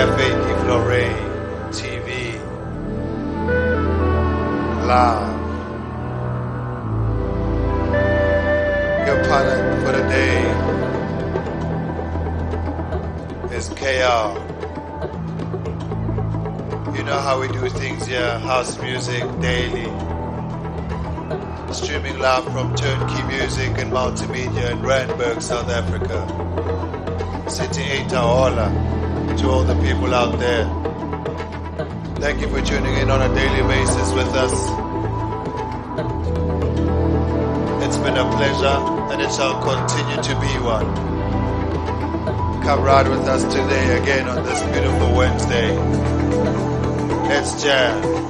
Cafe de Flore TV. Live. Your pilot for the day is KR. You know how we do things here house music daily. Streaming live from Turnkey Music and Multimedia in Randburg, South Africa. City Itaola to all the people out there. Thank you for tuning in on a daily basis with us. It's been a pleasure and it shall continue to be one. Come ride with us today again on this beautiful Wednesday. Let's jam.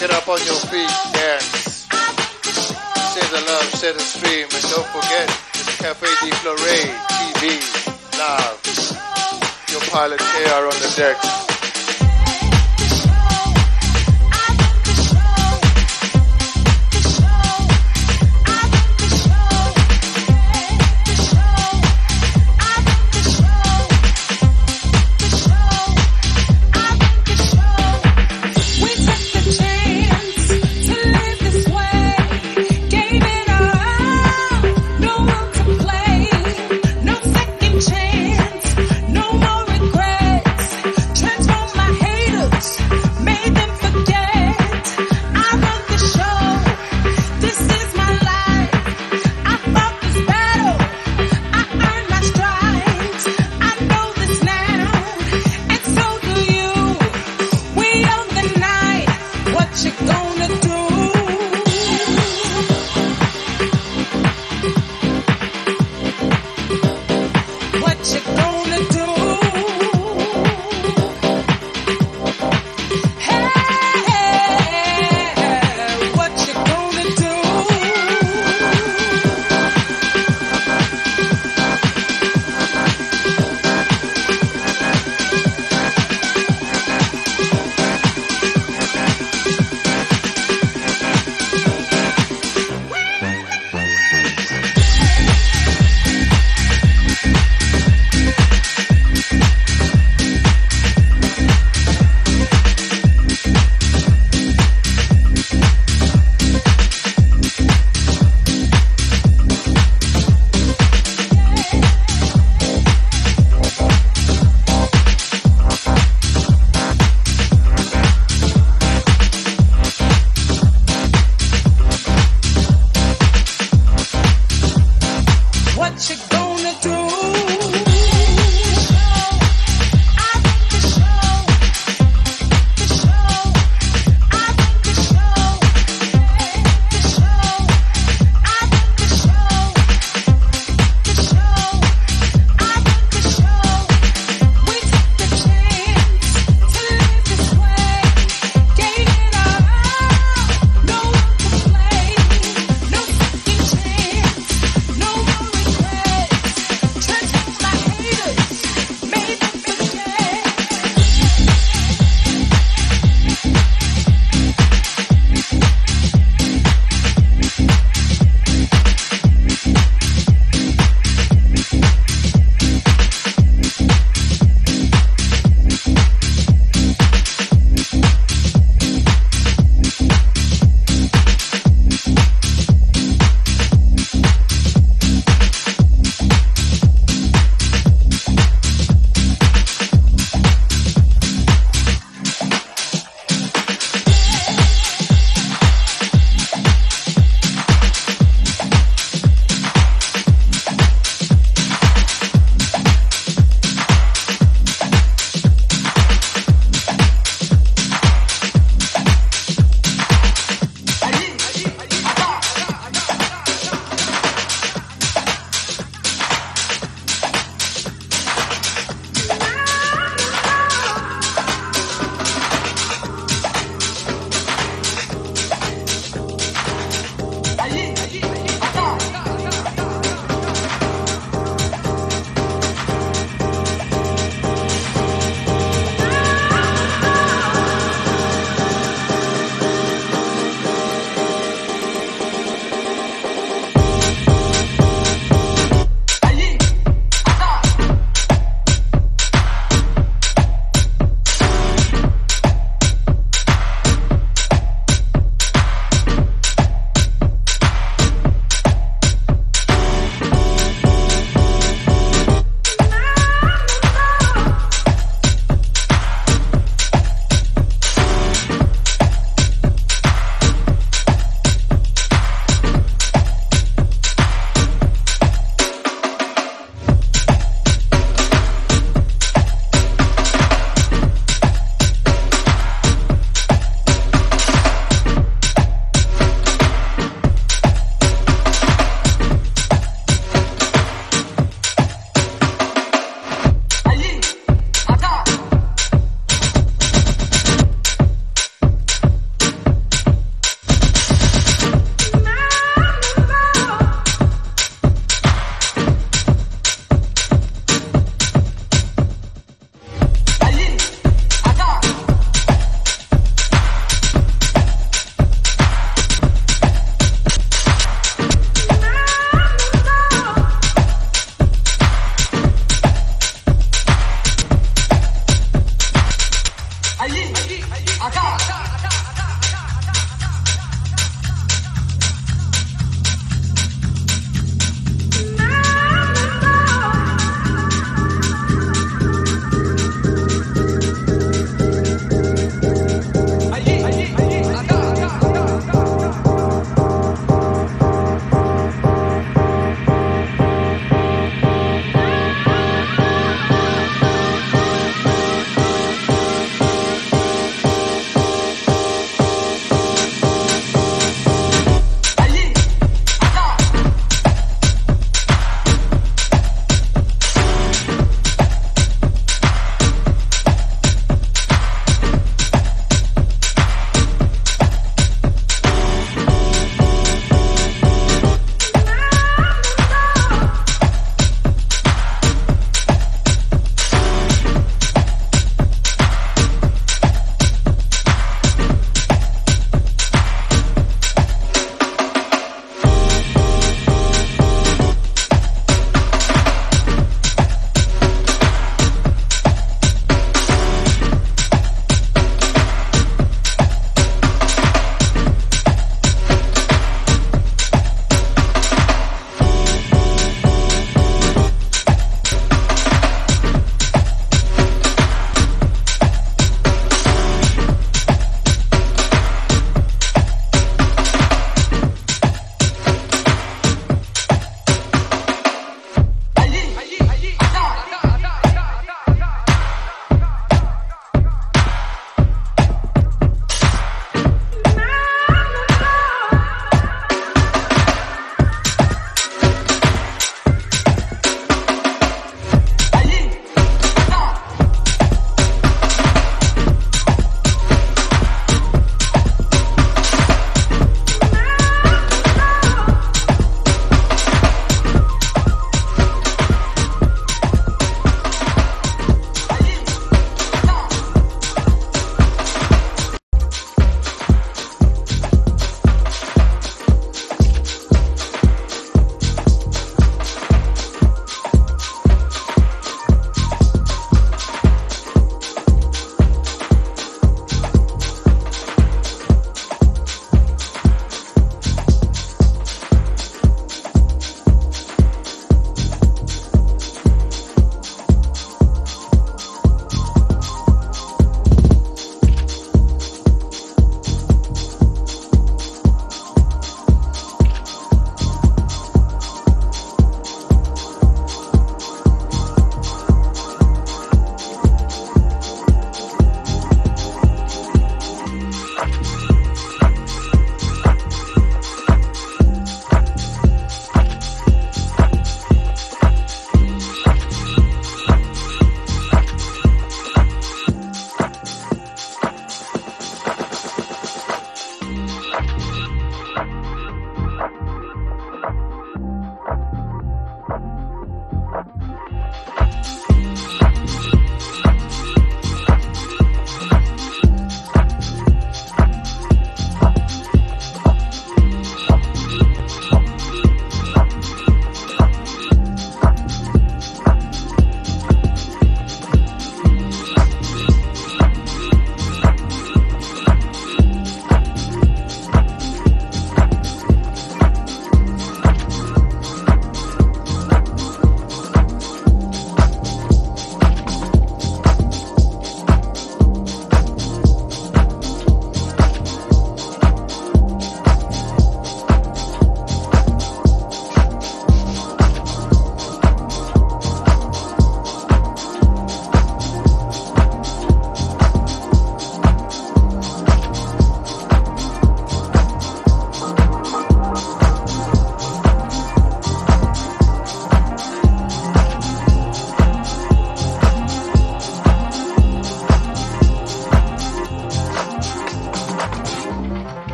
Get up on your feet, dance. Say the love, set the stream, and don't forget Cafe de Flore TV love. Your pilot KR on the deck.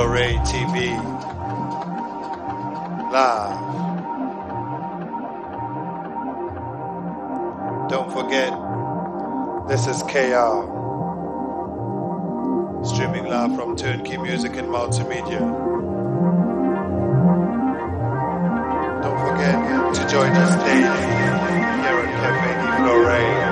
Flore TV. Live. Don't forget, this is KR. Streaming live from Turnkey Music and Multimedia. Don't forget to join us daily here at Cafe Di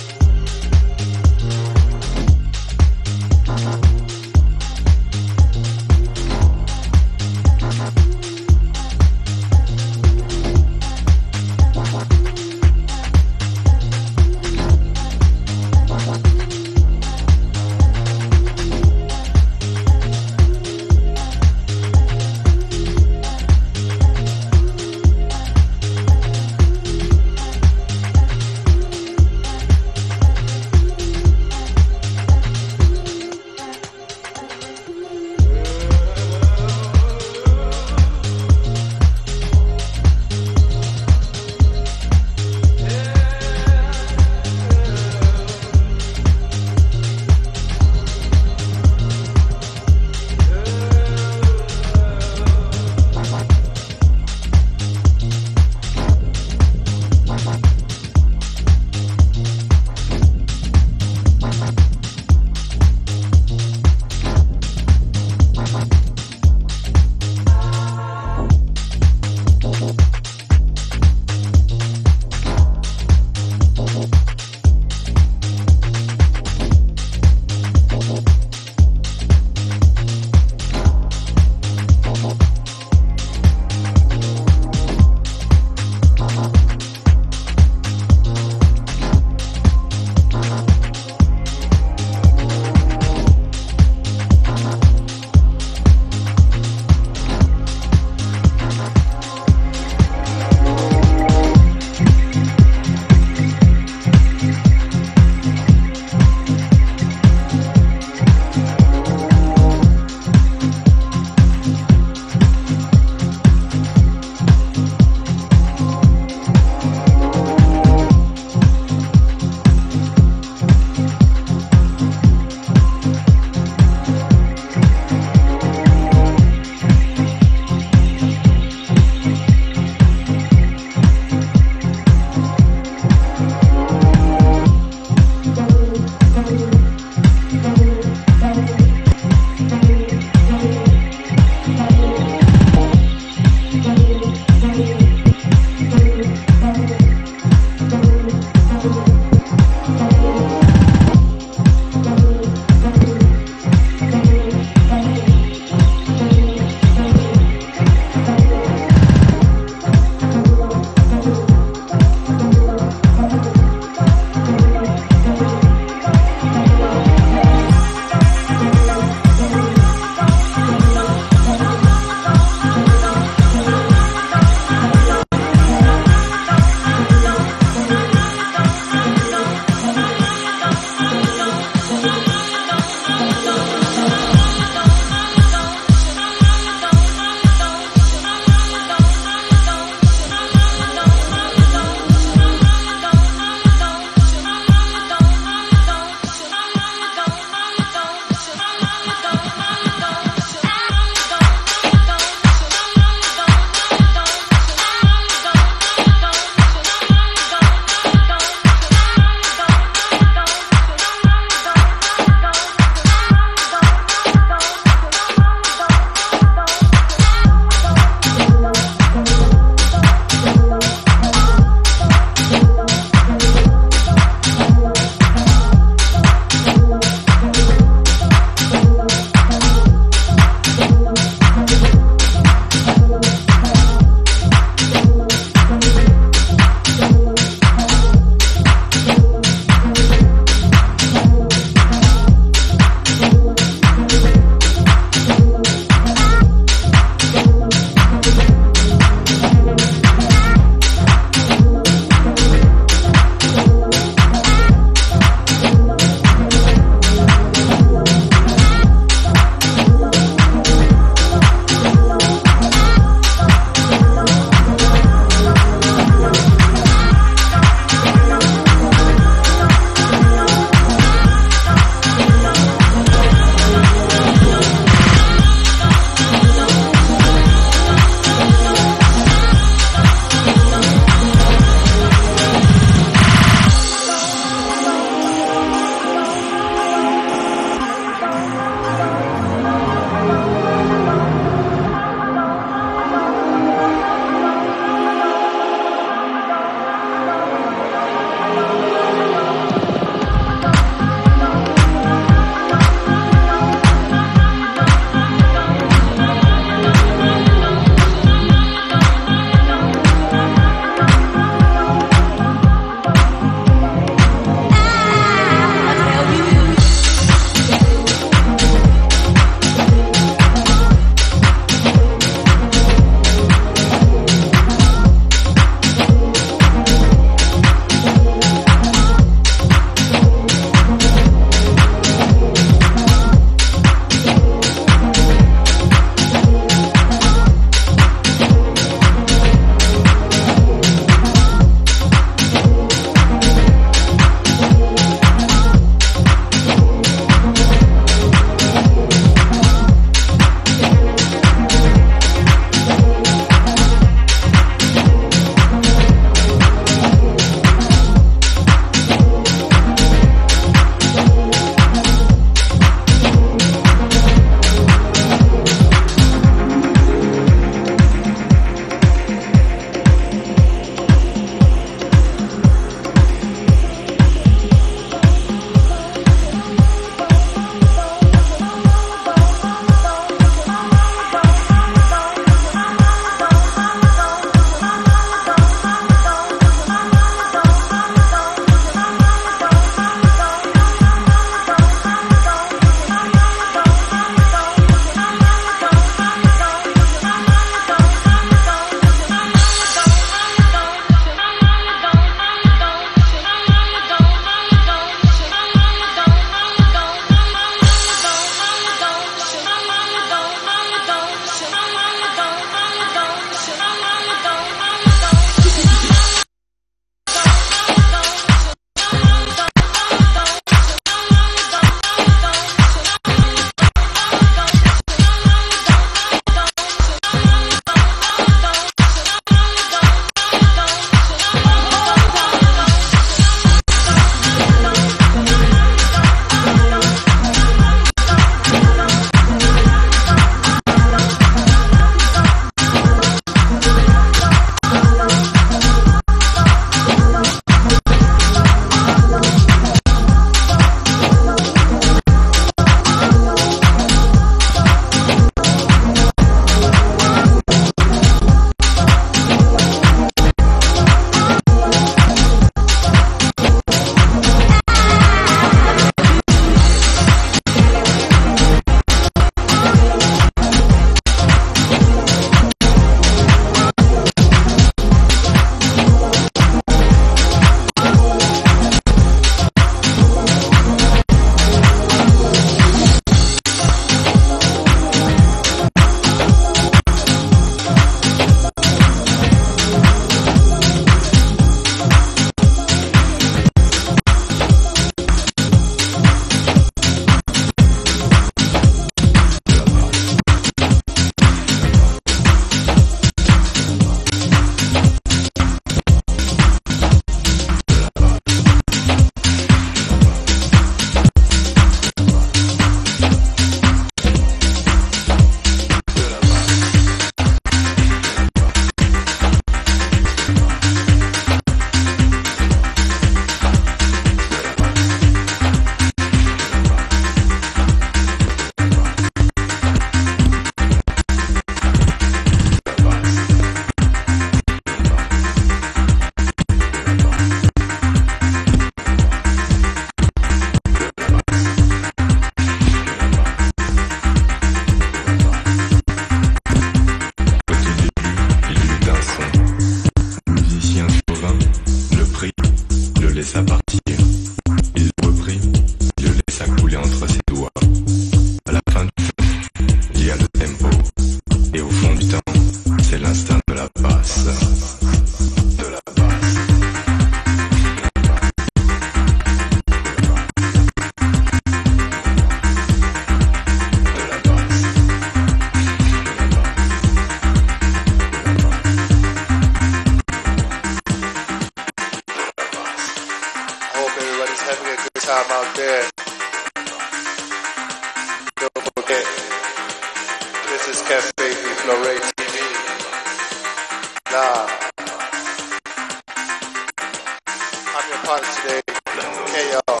a today. Okay, y'all.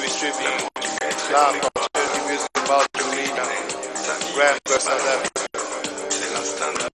We streaming live from Turnkey Music Mouth Arena, Grand Burst, South Africa.